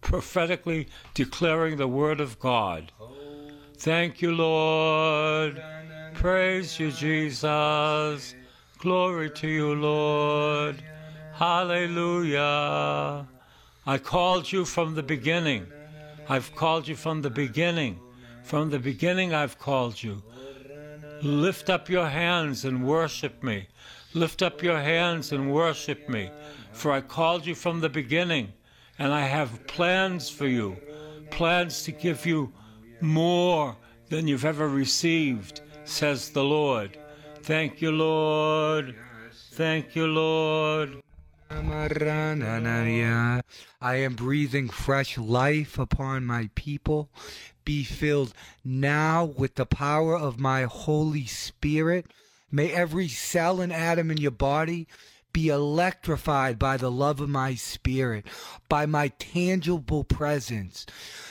prophetically declaring the Word of God. Thank you, Lord. Praise you, Jesus. Glory to you, Lord. Hallelujah. I called you from the beginning. I've called you from the beginning. From the beginning, I've called you. Lift up your hands and worship me. Lift up your hands and worship me. For I called you from the beginning and I have plans for you, plans to give you more than you've ever received, says the Lord. Thank you, Lord. Thank you, Lord. I am breathing fresh life upon my people. Be filled now with the power of my Holy Spirit. May every cell and atom in your body be electrified by the love of my spirit, by my tangible presence.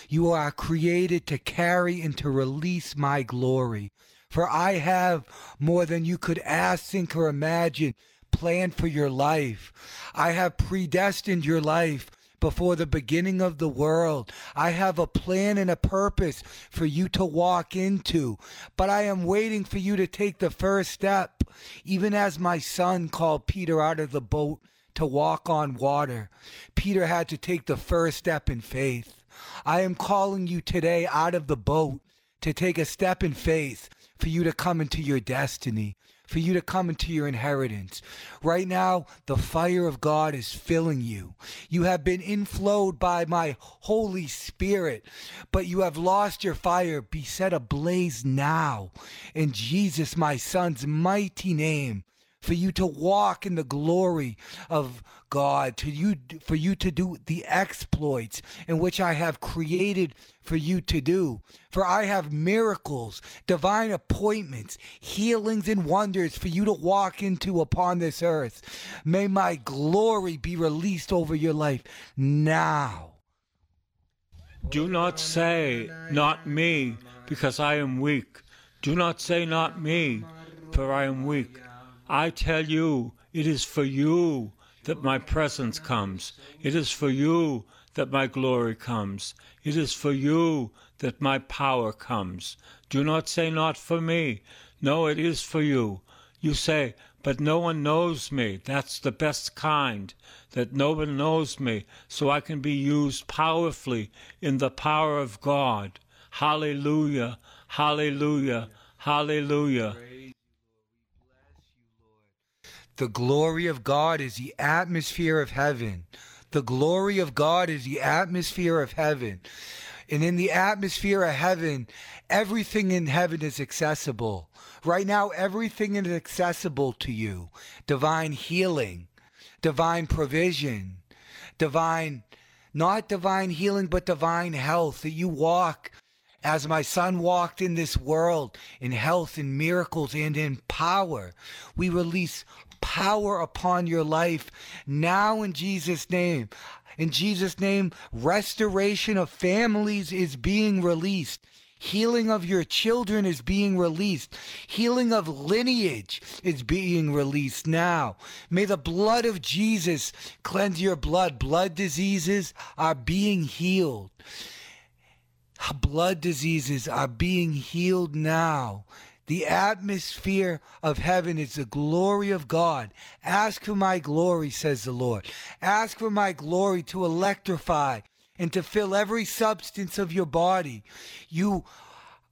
You are created to carry and to release my glory. For I have more than you could ask, think, or imagine planned for your life. I have predestined your life before the beginning of the world. I have a plan and a purpose for you to walk into, but I am waiting for you to take the first step, even as my son called Peter out of the boat to walk on water. Peter had to take the first step in faith. I am calling you today out of the boat to take a step in faith for you to come into your destiny for you to come into your inheritance. Right now, the fire of God is filling you. You have been inflowed by my Holy Spirit, but you have lost your fire. Be set ablaze now in Jesus, my Son's mighty name for you to walk in the glory of God, to you for you to do the exploits in which I have created for you to do. For I have miracles, divine appointments, healings and wonders for you to walk into upon this earth. May my glory be released over your life now. Do not say, Not me, because I am weak. Do not say, Not me, for I am weak. I tell you, it is for you that my presence comes. It is for you that my glory comes. It is for you that my power comes. Do not say, Not for me. No, it is for you. You say, But no one knows me. That's the best kind, that no one knows me, so I can be used powerfully in the power of God. Hallelujah, hallelujah, hallelujah. The glory of God is the atmosphere of heaven. The glory of God is the atmosphere of heaven. And in the atmosphere of heaven, everything in heaven is accessible. Right now, everything is accessible to you divine healing, divine provision, divine, not divine healing, but divine health, that you walk as my son walked in this world in health and miracles and in power. We release power upon your life now in Jesus' name. In Jesus' name, restoration of families is being released. Healing of your children is being released. Healing of lineage is being released now. May the blood of Jesus cleanse your blood. Blood diseases are being healed. Blood diseases are being healed now. The atmosphere of heaven is the glory of God. Ask for my glory, says the Lord. Ask for my glory to electrify and to fill every substance of your body. You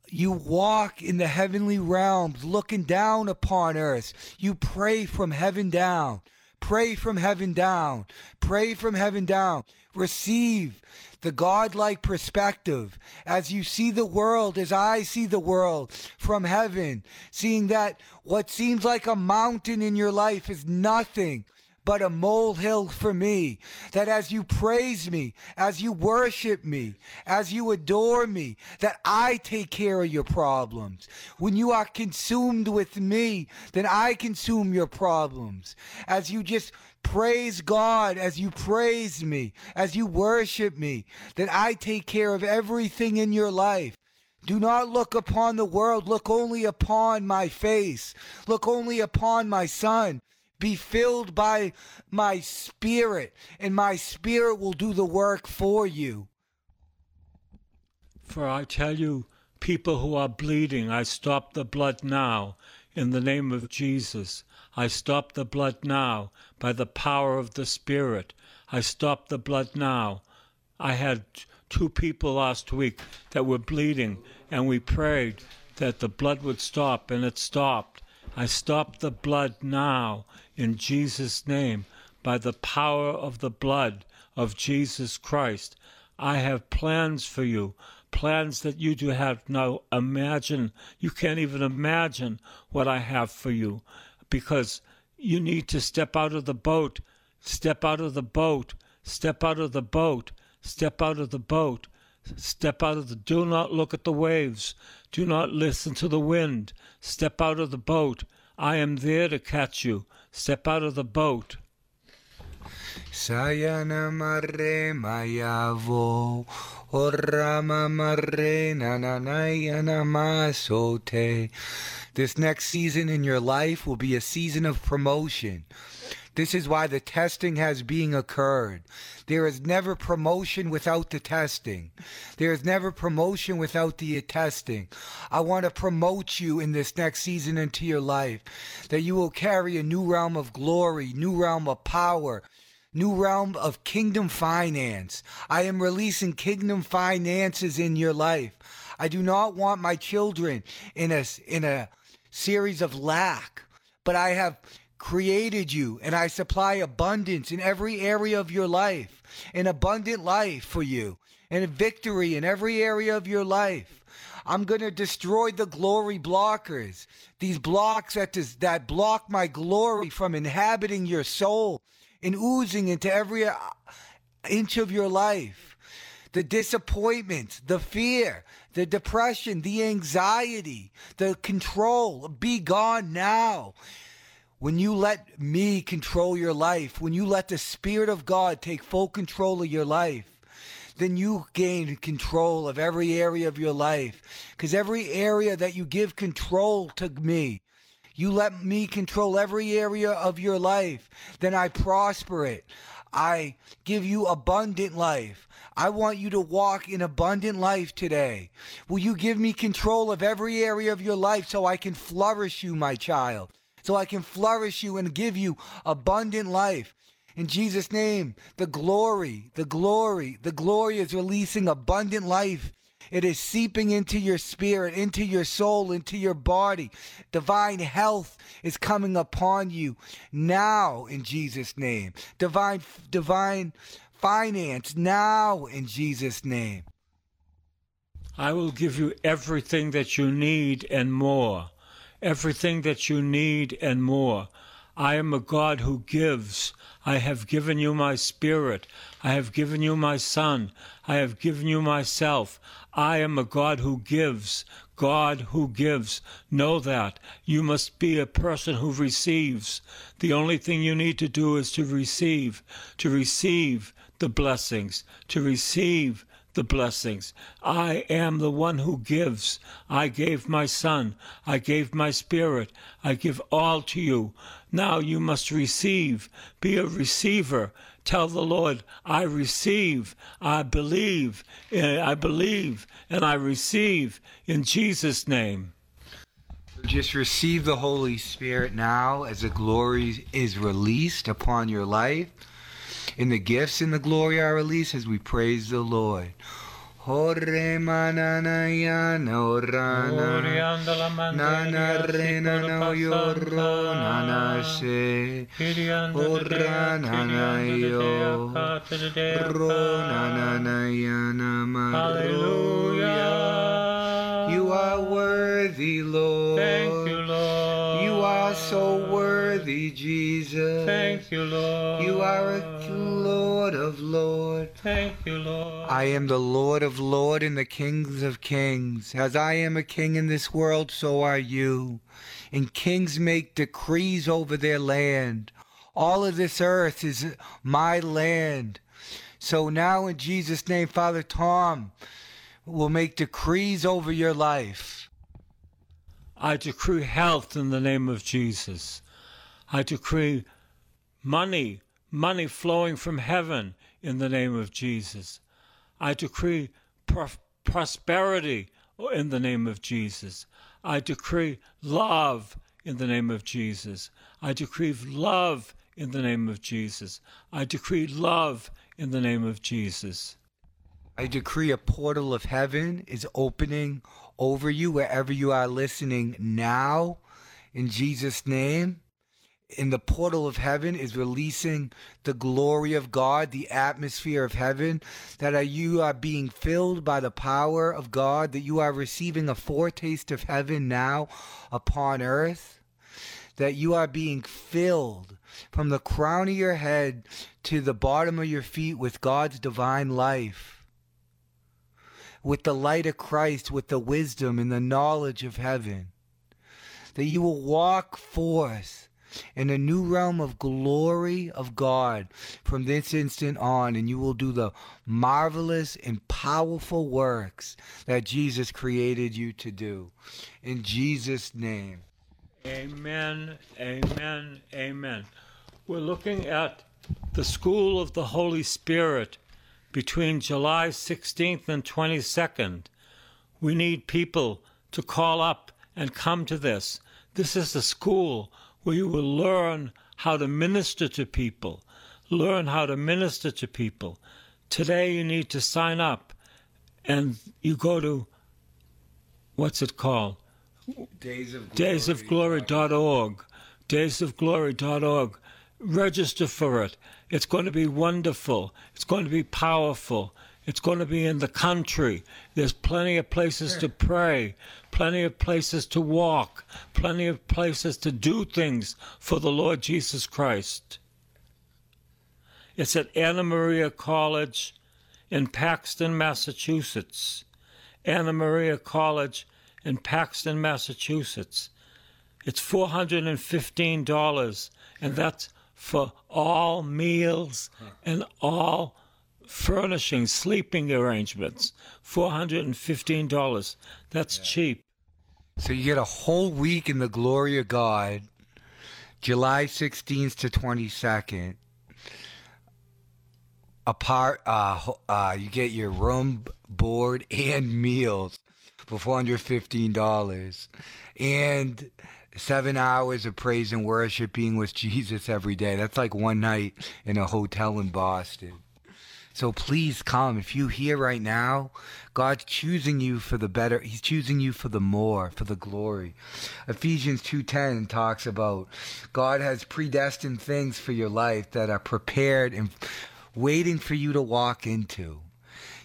you walk in the heavenly realms looking down upon earth. You pray from heaven down. Pray from heaven down. Pray from heaven down. Receive the godlike perspective as you see the world, as I see the world from heaven, seeing that what seems like a mountain in your life is nothing but a molehill for me. That as you praise me, as you worship me, as you adore me, that I take care of your problems. When you are consumed with me, then I consume your problems. As you just praise God, as you praise me, as you worship me, that I take care of everything in your life. Do not look upon the world, look only upon my face, look only upon my Son. Be filled by my Spirit, and my Spirit will do the work for you. For I tell you, people who are bleeding, I stop the blood now in the name of Jesus. I stop the blood now by the power of the Spirit. I stop the blood now. I had two people last week that were bleeding, and we prayed that the blood would stop, and it stopped. I stop the blood now in Jesus' name by the power of the blood of Jesus Christ. I have plans for you, plans that you do have no imagine. You can't even imagine what I have for you because you need to step out of the boat, step out of the boat, step out of the boat Step out of the boat. Step out of the. Do not look at the waves. Do not listen to the wind. Step out of the boat. I am there to catch you. Step out of the boat. Sayana mayavo orama masote. This next season in your life will be a season of promotion. This is why the testing has being occurred. There is never promotion without the testing. There is never promotion without the testing. I want to promote you in this next season into your life, that you will carry a new realm of glory, new realm of power, new realm of kingdom finance. I am releasing kingdom finances in your life. I do not want my children in a in a series of lack, but I have created you, and I supply abundance in every area of your life, an abundant life for you, and a victory in every area of your life. I'm going to destroy the glory blockers, these blocks that, does, that block my glory from inhabiting your soul and oozing into every uh, inch of your life. The disappointment, the fear, the depression, the anxiety, the control, be gone now. When you let me control your life, when you let the Spirit of God take full control of your life, then you gain control of every area of your life. Because every area that you give control to me, you let me control every area of your life, then I prosper it. I give you abundant life. I want you to walk in abundant life today. Will you give me control of every area of your life so I can flourish you, my child? so I can flourish you and give you abundant life. In Jesus' name, the glory, the glory, the glory is releasing abundant life. It is seeping into your spirit, into your soul, into your body. Divine health is coming upon you now in Jesus' name. Divine, divine finance now in Jesus' name. I will give you everything that you need and more everything that you need and more. I am a God who gives. I have given you my spirit. I have given you my son. I have given you myself. I am a God who gives. God who gives. Know that. You must be a person who receives. The only thing you need to do is to receive, to receive the blessings, to receive the blessings. I am the one who gives. I gave my Son. I gave my Spirit. I give all to you. Now you must receive. Be a receiver. Tell the Lord, I receive, I believe, eh, I believe, and I receive in Jesus' name. Just receive the Holy Spirit now as the glory is released upon your life in the gifts and the glory are released as we praise the Lord. Hore manana ya no rana nana rena no yoro nana se ora nana yo ro nana ya Hallelujah. You are worthy, Lord. Thank you, Lord. You are so worthy, Jesus. Thank you, Lord. You are a Lord. Thank you, Lord. I am the Lord of Lords and the Kings of Kings. As I am a king in this world, so are you. And kings make decrees over their land. All of this earth is my land. So now, in Jesus' name, Father Tom will make decrees over your life. I decree health in the name of Jesus. I decree money, money flowing from heaven in the name of Jesus. I decree pro- prosperity in the name of Jesus. I decree love in the name of Jesus. I decree love in the name of Jesus. I decree love in the name of Jesus. I decree a portal of heaven is opening over you wherever you are listening now in Jesus' name. In the portal of heaven is releasing the glory of God, the atmosphere of heaven, that you are being filled by the power of God, that you are receiving a foretaste of heaven now upon earth, that you are being filled from the crown of your head to the bottom of your feet with God's divine life, with the light of Christ, with the wisdom and the knowledge of heaven, that you will walk forth in a new realm of glory of God from this instant on, and you will do the marvelous and powerful works that Jesus created you to do. In Jesus' name. Amen, amen, amen. We're looking at the School of the Holy Spirit between July 16th and 22nd. We need people to call up and come to this. This is the school where you will learn how to minister to people, learn how to minister to people. Today you need to sign up and you go to what's it called? Days of Glory. daysofglory.org. Daysofglory.org. Register for it. It's going to be wonderful. It's going to be powerful. It's going to be in the country. There's plenty of places to pray, plenty of places to walk, plenty of places to do things for the Lord Jesus Christ. It's at Anna Maria College in Paxton, Massachusetts. Anna Maria College in Paxton, Massachusetts. It's $415, and that's for all meals and all furnishing, sleeping arrangements. $415. That's cheap. So you get a whole week in the glory of God, July 16th to 22nd. Apart, uh, uh, you get your room, board, and meals for $415. And seven hours of praise and worship being with Jesus every day. That's like one night in a hotel in Boston. So please come. If you here right now, God's choosing you for the better. He's choosing you for the more, for the glory. Ephesians 2:10 talks about God has predestined things for your life that are prepared and waiting for you to walk into.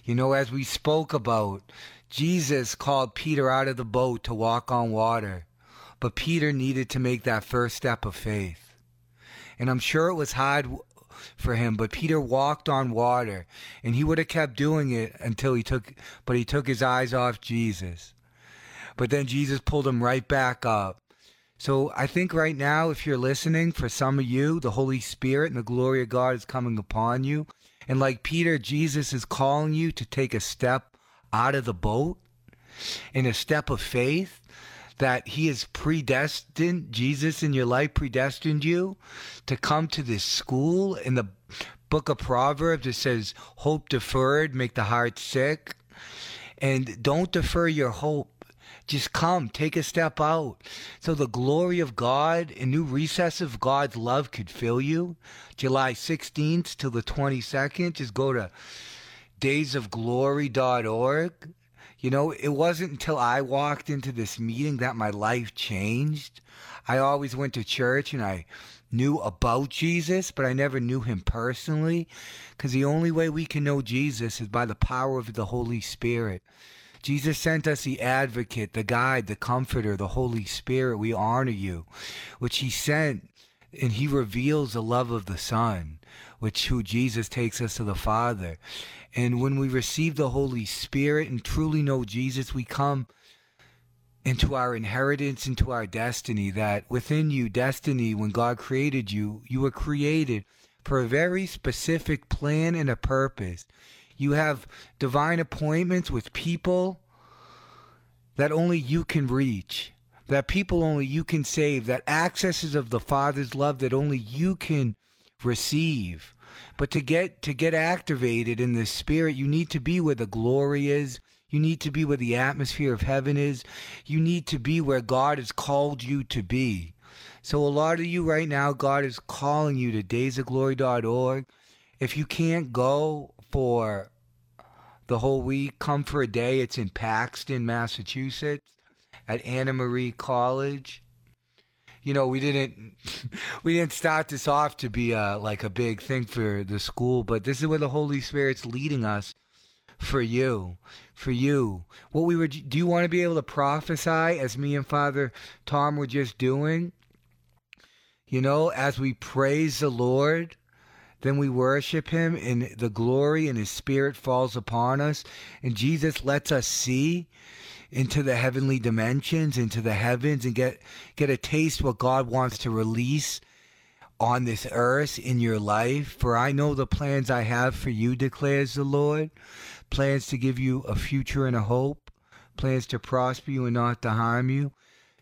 You know, as we spoke about, Jesus called Peter out of the boat to walk on water, but Peter needed to make that first step of faith. And I'm sure it was hard for him, but Peter walked on water, and he would have kept doing it until he took, but he took his eyes off Jesus. But then Jesus pulled him right back up. So I think right now, if you're listening, for some of you, the Holy Spirit and the glory of God is coming upon you. And like Peter, Jesus is calling you to take a step out of the boat in a step of faith that he is predestined Jesus in your life predestined you to come to this school in the book of Proverbs. It says hope deferred make the heart sick. And don't defer your hope. Just come take a step out. So the glory of God and new recess of God's love could fill you. July 16th till the 22nd just go to daysofglory.org you know, it wasn't until I walked into this meeting that my life changed. I always went to church and I knew about Jesus, but I never knew him personally because the only way we can know Jesus is by the power of the Holy Spirit. Jesus sent us the advocate, the guide, the comforter, the Holy Spirit. We honor you, which he sent and he reveals the love of the Son, which who Jesus takes us to the Father. And when we receive the Holy Spirit and truly know Jesus, we come into our inheritance, into our destiny, that within you, destiny, when God created you, you were created for a very specific plan and a purpose. You have divine appointments with people that only you can reach, that people only you can save, that accesses of the Father's love that only you can receive. But to get to get activated in the spirit, you need to be where the glory is. You need to be where the atmosphere of heaven is. You need to be where God has called you to be. So a lot of you right now, God is calling you to daysofglory.org. If you can't go for the whole week, come for a day. It's in Paxton, Massachusetts, at Anna Maria College. You know, we didn't we didn't start this off to be a, like a big thing for the school, but this is where the Holy Spirit's leading us for you, for you. What we were do you want to be able to prophesy as me and Father Tom were just doing? You know, as we praise the Lord, then we worship him and the glory and his spirit falls upon us and Jesus lets us see into the heavenly dimensions, into the heavens and get get a taste what God wants to release on this earth in your life. For I know the plans I have for you, declares the Lord. Plans to give you a future and a hope, plans to prosper you and not to harm you.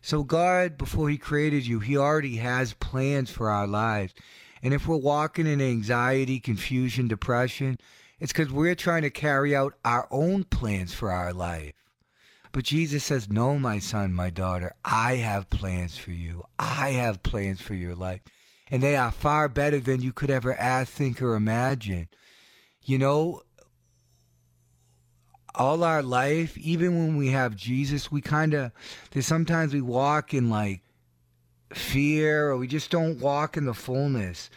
So, God, before He created you, He already has plans for our lives. And if we're walking in anxiety, confusion, depression, it's because we're trying to carry out our own plans for our life. But Jesus says, No, my son, my daughter, I have plans for you. I have plans for your life. And they are far better than you could ever ask, think, or imagine. You know, all our life, even when we have Jesus, we kind of, there's sometimes we walk in like fear or we just don't walk in the fullness.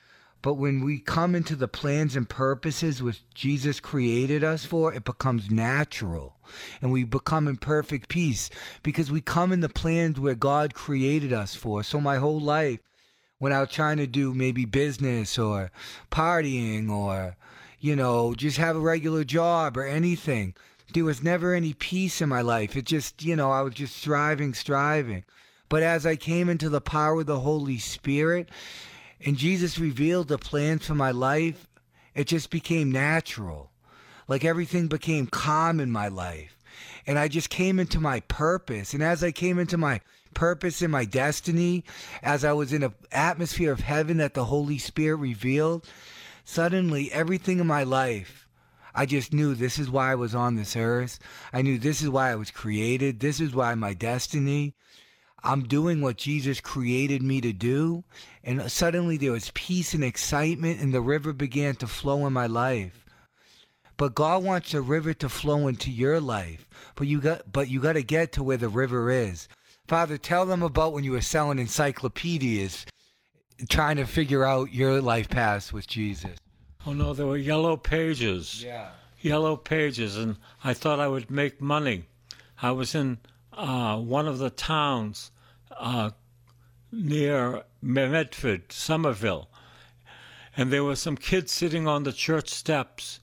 But when we come into the plans and purposes which Jesus created us for, it becomes natural. And we become in perfect peace because we come in the plans where God created us for. So my whole life, when I was trying to do maybe business or partying or, you know, just have a regular job or anything, there was never any peace in my life. It just, you know, I was just striving, striving. But as I came into the power of the Holy Spirit and Jesus revealed the plans for my life, it just became natural. Like everything became calm in my life. And I just came into my purpose. And as I came into my purpose and my destiny, as I was in an atmosphere of heaven that the Holy Spirit revealed, suddenly everything in my life I just knew this is why I was on this earth. I knew this is why I was created. This is why my destiny. I'm doing what Jesus created me to do. And suddenly there was peace and excitement, and the river began to flow in my life. But God wants the river to flow into your life. But you got but you got to get to where the river is. Father, tell them about when you were selling encyclopedias trying to figure out your life path with Jesus. Oh no, there were yellow pages. Yeah. Yellow pages, and I thought I would make money. I was in uh, one of the towns uh, near Medford, Somerville, and there were some kids sitting on the church steps.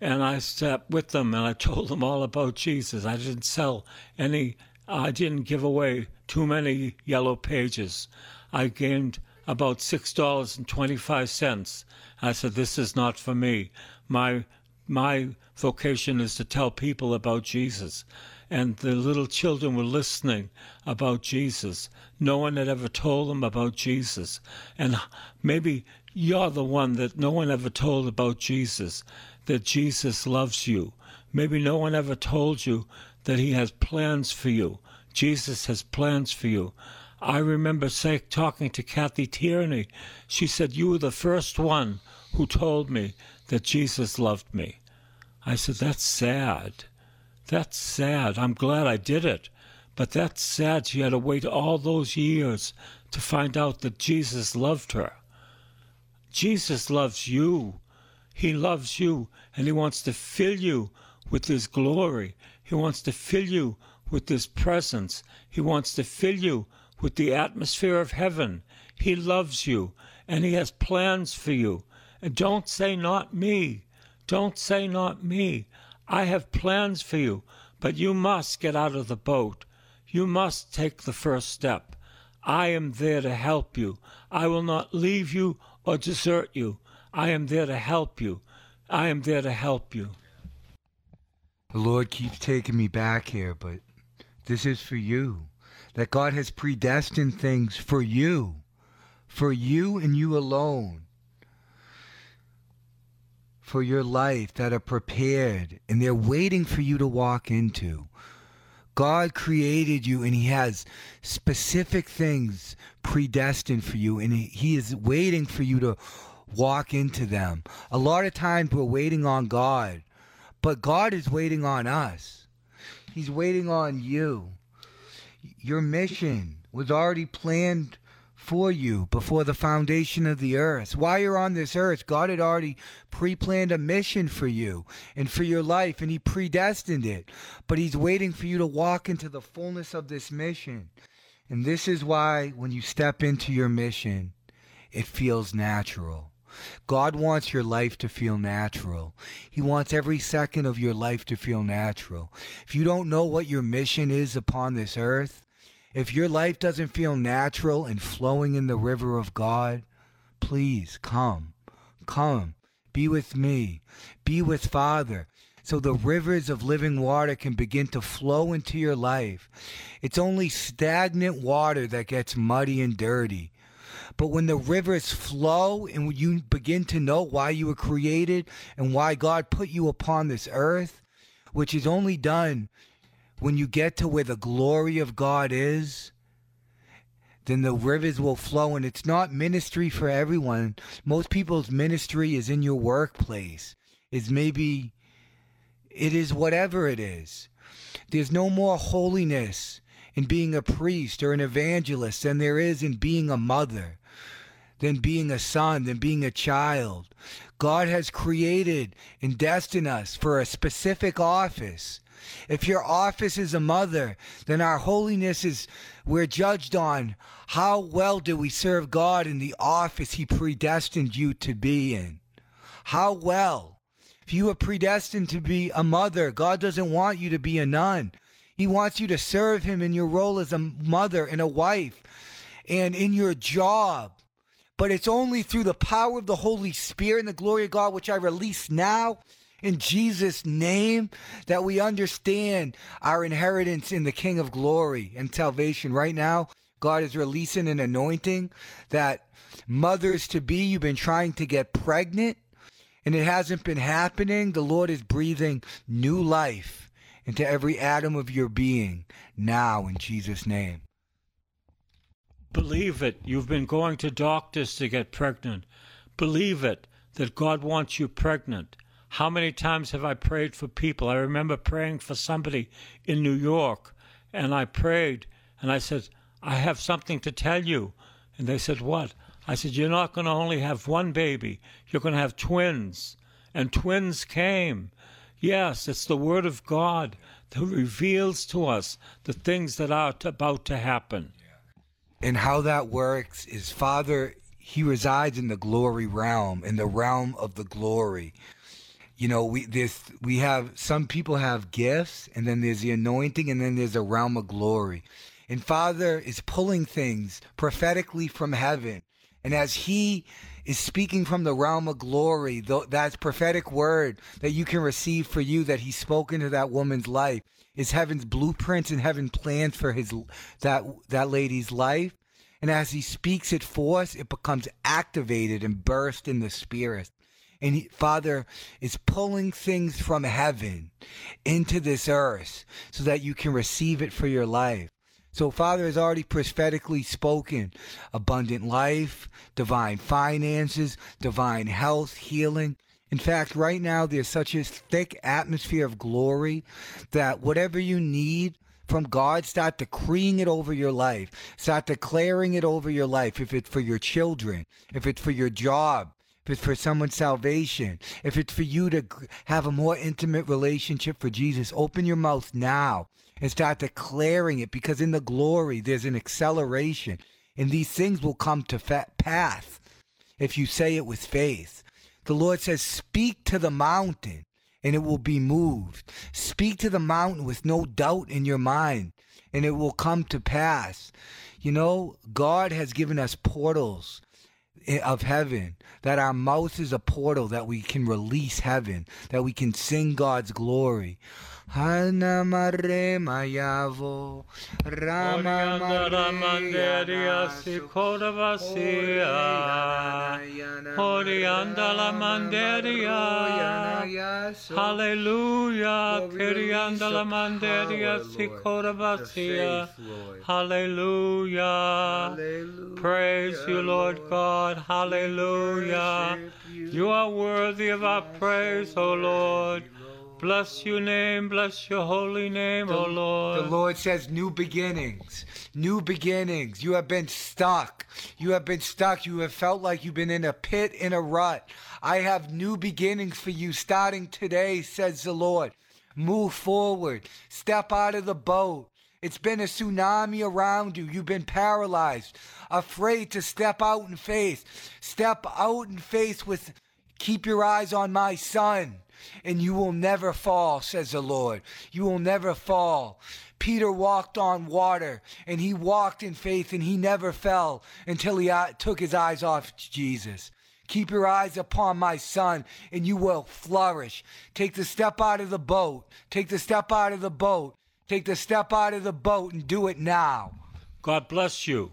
And I sat with them and I told them all about Jesus. I didn't sell any, I didn't give away too many yellow pages. I gained about $6.25. I said, This is not for me. My, my vocation is to tell people about Jesus. And the little children were listening about Jesus. No one had ever told them about Jesus. And maybe you're the one that no one ever told about Jesus, that Jesus loves you. Maybe no one ever told you that he has plans for you. Jesus has plans for you. I remember say, talking to Kathy Tierney. She said, You were the first one who told me that Jesus loved me. I said, That's sad. That's sad. I'm glad I did it. But that's sad she had to wait all those years to find out that Jesus loved her. Jesus loves you. He loves you, and He wants to fill you with His glory. He wants to fill you with His presence. He wants to fill you with the atmosphere of heaven. He loves you and He has plans for you. And don't say, not me. Don't say, not me. I have plans for you, but you must get out of the boat. You must take the first step. I am there to help you. I will not leave you or desert you. I am there to help you. I am there to help you. The Lord keeps taking me back here, but this is for you. That God has predestined things for you, for you and you alone, for your life that are prepared and they're waiting for you to walk into. God created you and He has specific things predestined for you, and He is waiting for you to walk into them. A lot of times we're waiting on God, but God is waiting on us. He's waiting on you. Your mission was already planned for you before the foundation of the earth. While you're on this earth, God had already pre planned a mission for you and for your life, and He predestined it. But He's waiting for you to walk into the fullness of this mission. And this is why when you step into your mission, it feels natural. God wants your life to feel natural. He wants every second of your life to feel natural. If you don't know what your mission is upon this earth, if your life doesn't feel natural and flowing in the river of God, please come. Come. Be with me. Be with Father. So the rivers of living water can begin to flow into your life. It's only stagnant water that gets muddy and dirty. But when the rivers flow and you begin to know why you were created and why God put you upon this earth, which is only done when you get to where the glory of God is, then the rivers will flow. And it's not ministry for everyone. Most people's ministry is in your workplace, is maybe, it is whatever it is. There's no more holiness in being a priest or an evangelist than there is in being a mother, than being a son, than being a child. God has created and destined us for a specific office. If your office is a mother, then our holiness is we're judged on how well do we serve God in the office He predestined you to be in. How well. If you are predestined to be a mother, God doesn't want you to be a nun. He wants you to serve Him in your role as a mother and a wife and in your job. But it's only through the power of the Holy Spirit and the glory of God, which I release now in Jesus' name that we understand our inheritance in the King of glory and salvation. Right now, God is releasing an anointing that mothers to be, you've been trying to get pregnant and it hasn't been happening. The Lord is breathing new life into every atom of your being now in Jesus' name. Believe it. You've been going to doctors to get pregnant. Believe it that God wants you pregnant. How many times have I prayed for people? I remember praying for somebody in New York, and I prayed, and I said, I have something to tell you. And they said, What? I said, You're not going to only have one baby, you're going to have twins. And twins came. Yes, it's the Word of God that reveals to us the things that are about to happen. And how that works is Father, He resides in the glory realm, in the realm of the glory you know we this we have some people have gifts and then there's the anointing and then there's a realm of glory. And father is pulling things prophetically from heaven. And as he is speaking from the realm of glory that prophetic word that you can receive for you that he's spoken to that woman's life is heaven's blueprints and heaven plans for his that that lady's life. And as he speaks it forth it becomes activated and burst in the spirit and he, Father is pulling things from heaven into this earth so that you can receive it for your life. So, Father has already prophetically spoken abundant life, divine finances, divine health, healing. In fact, right now, there's such a thick atmosphere of glory that whatever you need from God, start decreeing it over your life. Start declaring it over your life. If it's for your children, if it's for your job, if it's for someone's salvation, if it's for you to have a more intimate relationship for Jesus, open your mouth now and start declaring it because in the glory there's an acceleration. And these things will come to pass if you say it with faith. The Lord says, Speak to the mountain and it will be moved. Speak to the mountain with no doubt in your mind and it will come to pass. You know, God has given us portals of heaven, that our mouth is a portal that we can release heaven, that we can sing God's glory. Hana mare mayavo, Rama manderia sikoda vasia, Horianda la manderia, Hallelujah, Kirianda la manderia sikoda vasia, Hallelujah, praise you Lord God, Hallelujah, you are worthy of our praise, O Lord. Bless your name, bless your holy name, the, O Lord. The Lord says, New beginnings, new beginnings. You have been stuck. You have been stuck. You have felt like you've been in a pit, in a rut. I have new beginnings for you starting today, says the Lord. Move forward, step out of the boat. It's been a tsunami around you. You've been paralyzed, afraid to step out in faith. Step out in faith with, keep your eyes on my son and you will never fall, says the Lord. You will never fall. Peter walked on water and he walked in faith and he never fell until he uh, took his eyes off Jesus. Keep your eyes upon my son and you will flourish. Take the step out of the boat. Take the step out of the boat. Take the step out of the boat and do it now. God bless you.